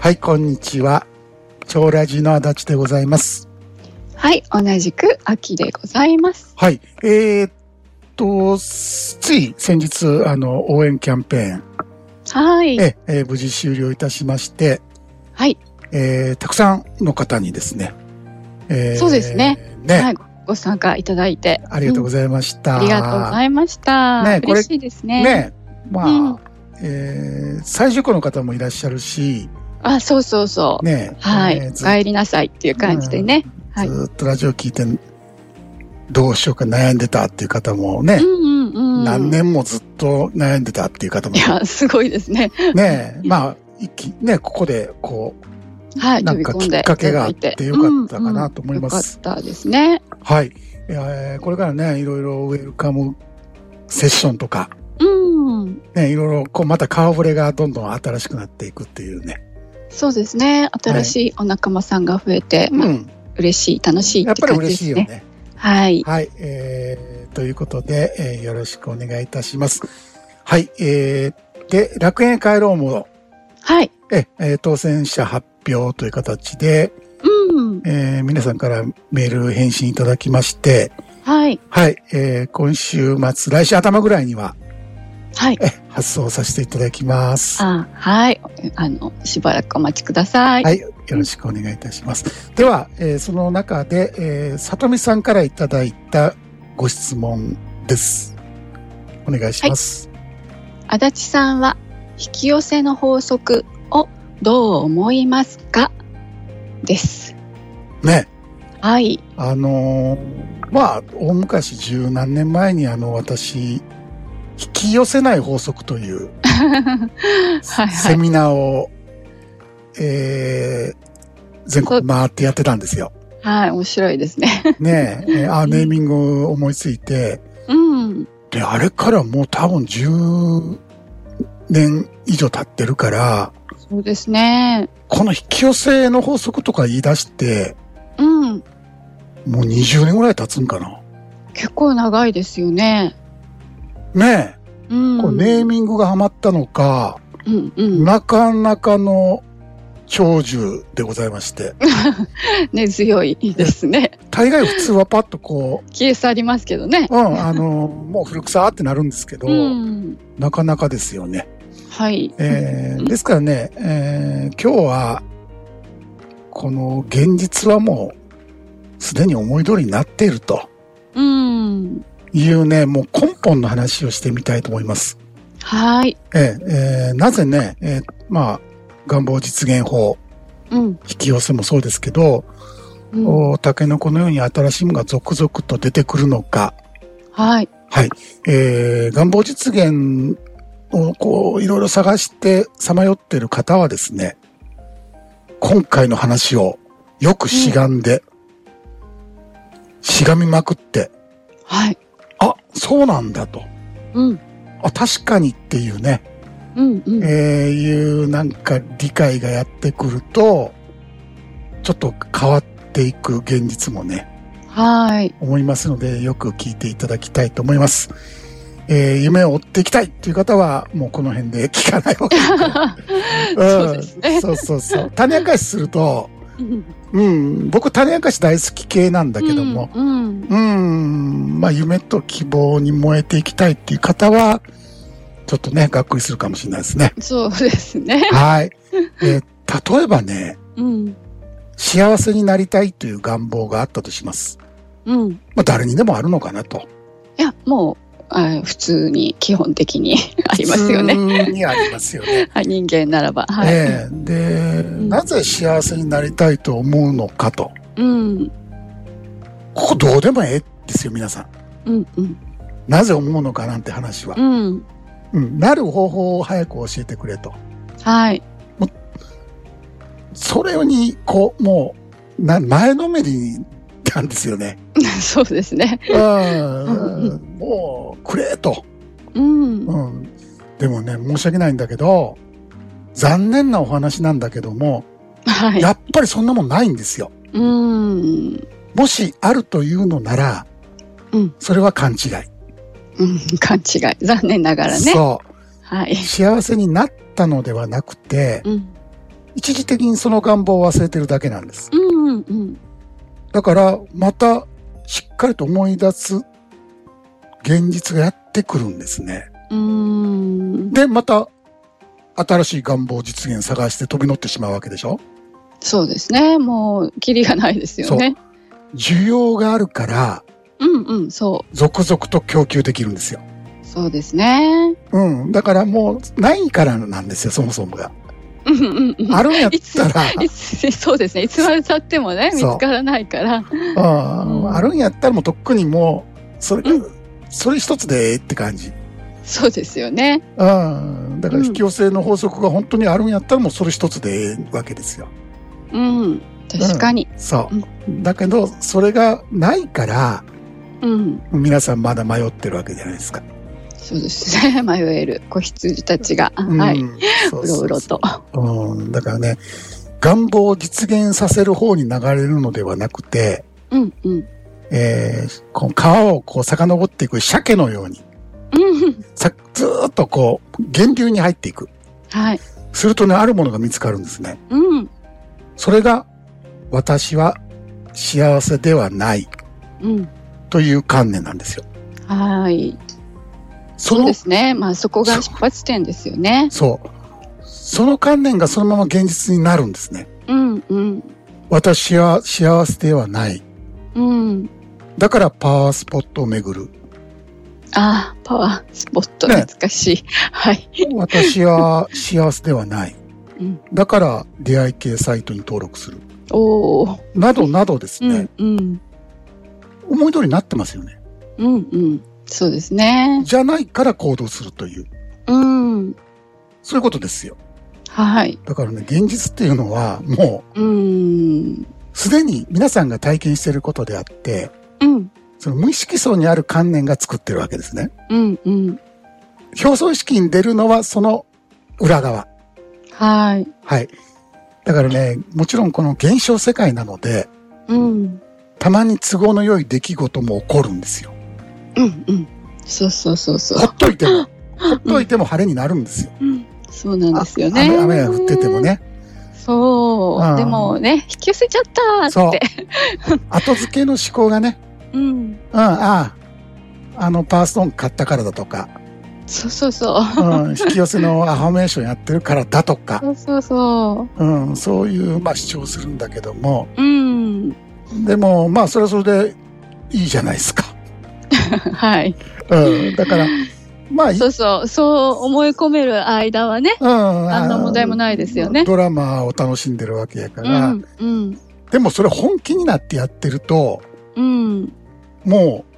はい、こんにちは。超ラジの足立でございます。はい、同じく秋でございます。はい。えー、っと、つい先日、あの、応援キャンペーン、はい。え、えー無事終了いたしまして、はい。えー、たくさんの方にですね、えーそうですね。ね、はい。ご参加いただいて。ありがとうごいざいました。ありがとうございました。ね嬉しいですね。ね、まあ、うんえー、最終校の方もいらっしゃるし、あ、そうそうそう。ね、はい、帰りなさいっていう感じでね。はいずーっとラジオ聞いて、どうしようか悩んでたっていう方もね、うんうんうん。何年もずっと悩んでたっていう方もいや、すごいですね。ね、まあ、一気ね、ここでこはい。なんかきっかけがあってよかったかなと思いますうんうんよかったですね。う、はい。えーこれからね、いろいろウェルカムセッションとか、うん。ね、いろいろこうまた顔ぶれがどんどん新しくなっていくっていうね。そうですね。新しいお仲間さんが増えて、まあ、うん。嬉しい、楽しいっやってぱり感じですね。嬉しいよね。はい。はい。えー、ということで、えーよろしくお願いいたします。はい。えー、で、楽園へ帰ろうも、はい。え、えー当選者発表という形で、うん。えー皆さんからメール返信いただきまして、はい。はい。えー今週末、来週頭ぐらいには、はい。え、発送させていただきます。あはい。あの、しばらくお待ちください。はい。よろしくお願いいたします。では、えーその中で、えー、さとみさんからいただいたご質問です。お願いします。足立さんは、引き寄せの法則をどう思いますか？です。ね。はい。あのーまあ、大昔十何年前にあの、私、引き寄せない法則という はいはセい。ミナーを、えー全国回ってやってたんですよ。はい。面白いですね。ねえ、えー あ、ネーミングを思いついて、うん。で、あれからもう多分10年以上経ってるから、そうですね。この引き寄せの法則とか言い出して、うん。もう20年ぐらい経つんかな。結構長いですよね。ねえ、うん。こうネーミングがハマったのか、うんうん。なかなかの長寿でございまして、根 強いですね。大概普通はパッとこ消え去りますけどね。う、うん、あの、もう古臭ってなるんですけど、うん。なかなかですよね。はい。えーですからね、えー今日は、この現実はもう、すでに思い通りになっているとうん。いうね、もう根本の話をしてみたいと思います。はい。えーえーなぜね、えーまあ、願望実現法、うん。引き寄せもそうですけど、うんおタケノコのように新しいものが続々と出てくるのか、はい。はい。えー願望実現をこう、いろいろ探してさまよっている方はですね、今回の話をよくしがんで、しがみまくって、はい。あ、そうなんだと。うん。あ、確かにっていうね、うんうん。えーいうなんか理解がやってくると、ちょっと変わっていく現実もね、はい。思いますので、よく聞いていただきたいと思います。えー夢を追っていきたいっていう方は、もうこの辺で聞かない方がいいかな。そうですねんそうそうそう。種明かしすると、うんうん、僕種明かし大好き系なんだけども、うん。うん、まあ夢と希望に燃えていきたいっていう方は、ちょっとね、がっくりするかもしれないですね。そうですね。はい。えー例えばね、うん。幸せになりたいという願望があったとします。うん。まあ誰にでもあるのかなと。いや、もう、あ普通に、基本的にありますよね。普通にありますよね。はい、人間ならば。はい。ええで、んなぜ幸せになりたいと思うのかと。うん。ここどうでもええですよ、皆さん。うん。うん。なぜ思うのかなんて話は。うん。うん、なる方法を早く教えてくれと。はい。それに、こう、もう、な、前のめりなんですよね。そうですね。うん、もう、くれと。うん。うん。でもね、申し訳ないんだけど、残念なお話なんだけども、はい。やっぱりそんなもんないんですよ。うん。もしあるというのなら、うん。それは勘違い。うん。勘違い。残念ながらね。そはい。う。幸せになったのではなくて、うん。一時的にその願望を忘れてるだけなんです。うんうんうん。だから、また、しっかりと思い出す現実がやってくるんですね。うーん。で、また、新しい願望実現探して飛び乗ってしまうわけでしょ？そうですね。もう、キリがないですよね。需要があるから、うんうん、そ続々と供給できるんですよ。う。そうですね。うん。だからもう、ないからなんですよ、そもそもが。あるんやったら、いつそうですね。いつまで経ってもね、見つからないから。うんうんあるんやったらもうとっくにもう、それ、うんそれ一つでええって感じ。そうですよね。うん。だから引き寄せの法則が本当にあるんやったらもうそれ一つでええわけですよ。うん。確かに。そう。だけど、それがないから、うん。皆さんまだ迷ってるわけじゃないですか。そうですね。迷える 子羊たちが。はい。うん。そううろそううろと。うん。だからね、願望を実現させる方に流れるのではなくて、うんうん。えー、こう川をこう遡っていく鮭のように、うん。さずーっとこう、源流に入っていく。はい。するとね、あるものが見つかるんですね。うん。それが、私は幸せではないうん。という観念なんですよ。はい。そうで、すね。まあそこが出発点ですよね。そう。その観念がそのまま現実になるんですね。うんうん。私は幸せではない。うん。だからパワースポットを巡る。ああ、パワースポットね懐かしい。はい。私は幸せではない。うんだから出会い系サイトに登録する。おお。などなどですね、うんうん。思い通りになってますよね。うんうん。そうですね。じゃないから行動するという、うん。そういうことですよ。はい。だからね、現実っていうのはもうすでに皆さんが体験していることであって、うん。その無意識層にある観念が作ってるわけですね。うんうん。表層意識に出るのはその裏側。はい。はい。だからね、もちろんこの現象世界なので、うん。たまに都合の良い出来事も起こるんですよ。うんうん。そうそうそうそほう。っといても、ほっといても晴れになるんですよ。うんそうなんですよあね。雨雨が降ってても。ね。そうう。んでもね、引き寄せちゃったそうーって。。後付けの思考がね、うん。うん、ああ、あのパーストーン買ったからだとか、そうそうそう。うん、引き寄せのアファメーションやってるからだとか、そうそうそうん、そういう、まあ主張するんだけども、う。うん。でも、まあそれはそれでいいじゃないですか。はい。うん、だから、まあ、いそうそう。そう思い込める間はね、うん、何の問題もないですよね。ドラマを楽しんでるわけやかうら、ん。うん。でもそれ本気になってやってると、うん。もう、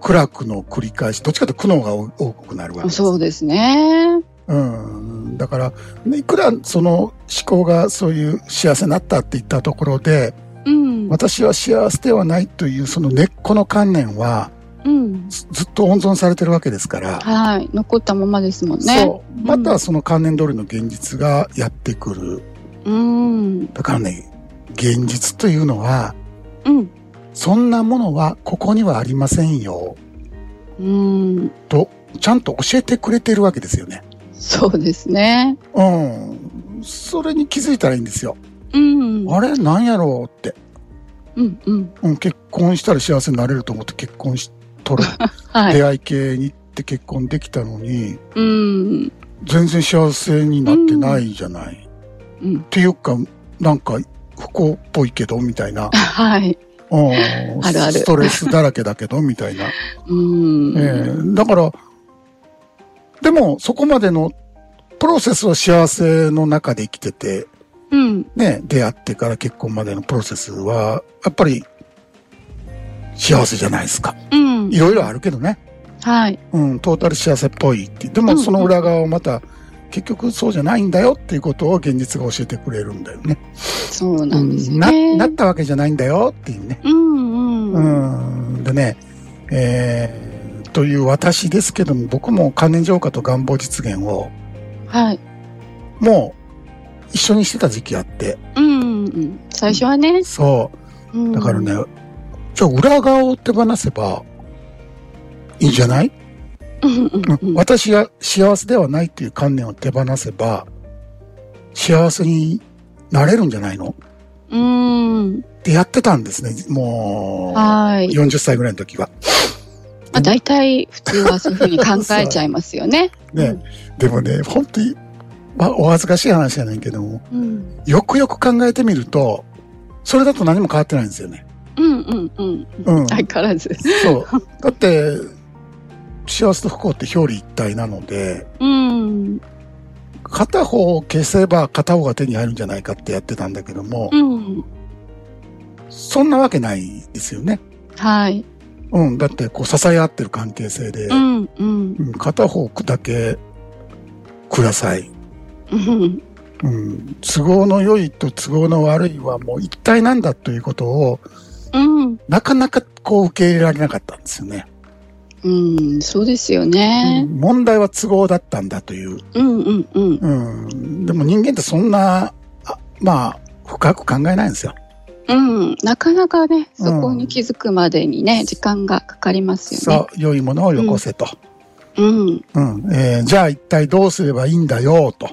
苦楽の繰り返し、どっちかというと苦悩が多くなるわけです。そうですね。うん。だから、いくらその思考がそういう幸せになったって言ったところで、うん。私は幸せではないというその根っこの観念はうん。ずずっと温存されてるわけですから、はい。残ったままですもんね。そう。またその観念通りの現実がやってくる。うん。だからね、現実というのは、うん。そんなものはここにはありませんよ、うん。と、ちゃんと教えてくれてるわけですよね。そうですね。うん。それに気づいたらいいんですよ。うん。あれ？なんやろうって。うん。うん。うん、結婚したら幸せになれると思って結婚しとる。はい。出会い系に行って結婚できたのに、うん。全然幸せになってないじゃない。うん。っていうか、なんか不幸っぽいけど、みたいな。はい。うんあるあるストレスだらけだけど、みたいな。うん。ええだから、でもそこまでのプロセスは幸せの中で生きてて、うん。ね、出会ってから結婚までのプロセスは、やっぱり幸せじゃないですか。うんい。ろいろあるけどね。はい。うん、トータル幸せっぽいって。でうんもその裏側をまた、結局そうじゃないんだよっていうことを現実が教えてくれるんだよね。そうなんですなね。なったわけじゃないんだよっていうね。うん。うん。うん。でね、えー、という私ですけども、僕も関連浄化と願望実現を、はい。もう一緒にしてた時期あって、うん。うん。最初はね。そうう。んだからね、じゃあ裏側を手放せばいいんじゃない？私が幸せではないっていう観念を手放せば、幸せになれるんじゃないの？うーん。ってやってたんですね。もう、はい。40歳ぐらいの時は。まあ、大体普通はそういうふうに考えちゃいますよね。ね。でもね、本当に、まあ、お恥ずかしい話じゃないけども、うん。よくよく考えてみると、それだと何も変わってないんですよね。うんうんうん。うん。相変わらず。そう。だって、幸せと不幸って表裏一体なので、うん。片方を消せば片方が手に入るんじゃないかってやってたんだけども、うん。そんなわけないですよね。はい。うん。だって、こう、支え合ってる関係性で、うんうん。うん片方だけください。うん。うん。都合の良いと都合の悪いはもう一体なんだということを、うん。なかなかこう受け入れられなかったんですよね。うん。そうですようね。ん問題は都合だったんだという。うんうんうん。うん。でも人間ってそんな、あまあ、深く考えないんですよ。うん。なかなかね、うんそこに気づくまでにね、時間がかかりますよね。そう、良いものをよこせと。うん。うん。えーじゃあ一体どうすればいいんだよ、と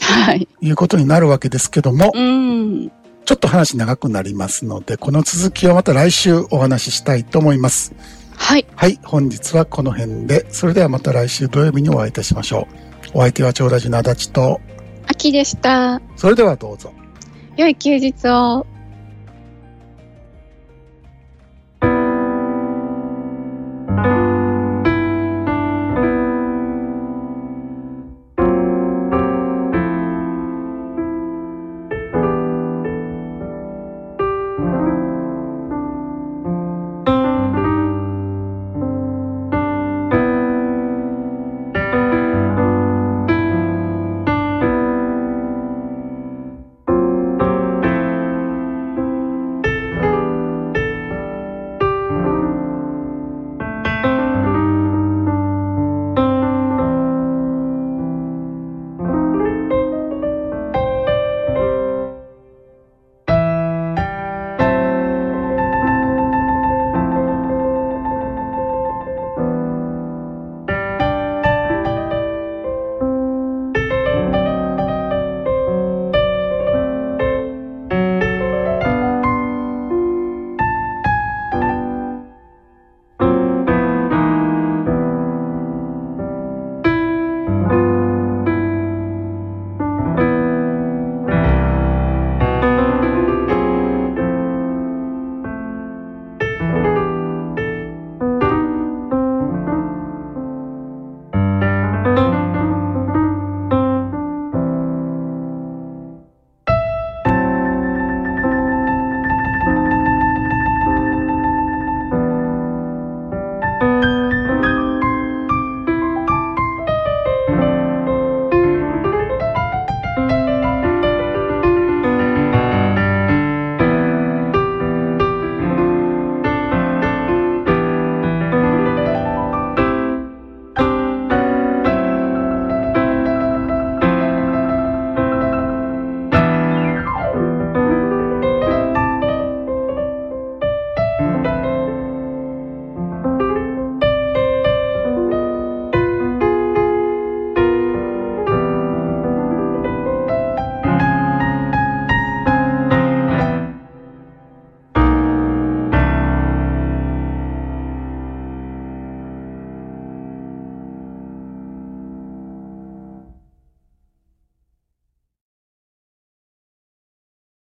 はい。いうことになるわけですけども、うん。ちょっと話長くなりますので、この続きをまた来週お話ししたいと思います。はい。はい、本日はこの辺で、それではまた来週土曜日にお会いいたしましょう。お相手は長ラジの足立と、秋でした。それではどうぞ。良い休日を。